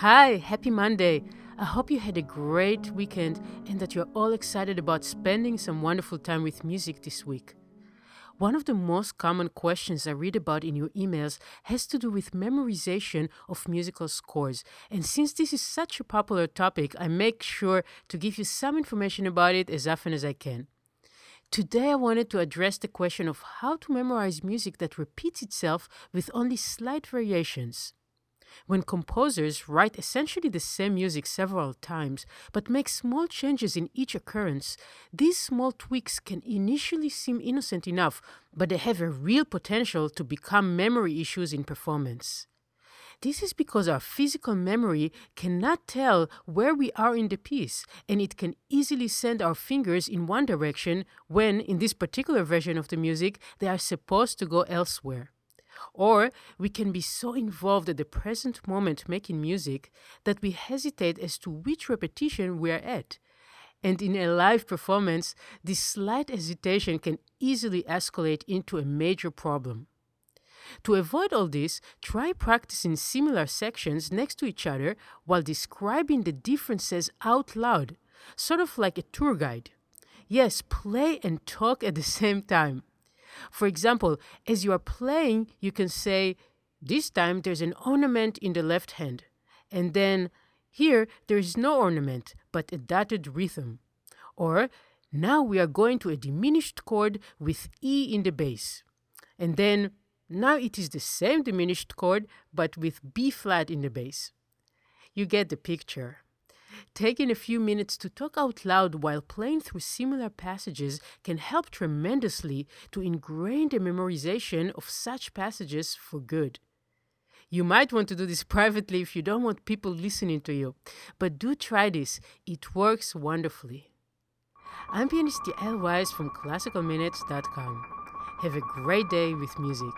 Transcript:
Hi, happy Monday. I hope you had a great weekend and that you're all excited about spending some wonderful time with music this week. One of the most common questions I read about in your emails has to do with memorization of musical scores. And since this is such a popular topic, I make sure to give you some information about it as often as I can. Today, I wanted to address the question of how to memorize music that repeats itself with only slight variations. When composers write essentially the same music several times, but make small changes in each occurrence, these small tweaks can initially seem innocent enough, but they have a real potential to become memory issues in performance. This is because our physical memory cannot tell where we are in the piece, and it can easily send our fingers in one direction when, in this particular version of the music, they are supposed to go elsewhere. Or we can be so involved at the present moment making music that we hesitate as to which repetition we are at. And in a live performance, this slight hesitation can easily escalate into a major problem. To avoid all this, try practicing similar sections next to each other while describing the differences out loud, sort of like a tour guide. Yes, play and talk at the same time. For example, as you are playing, you can say, This time there's an ornament in the left hand. And then, Here there is no ornament, but a dotted rhythm. Or, Now we are going to a diminished chord with E in the bass. And then, now it is the same diminished chord, but with B flat in the bass. You get the picture. Taking a few minutes to talk out loud while playing through similar passages can help tremendously to ingrain the memorization of such passages for good. You might want to do this privately if you don't want people listening to you, but do try this. It works wonderfully. I'm pianist Yael Weiss from classicalminutes.com. Have a great day with music.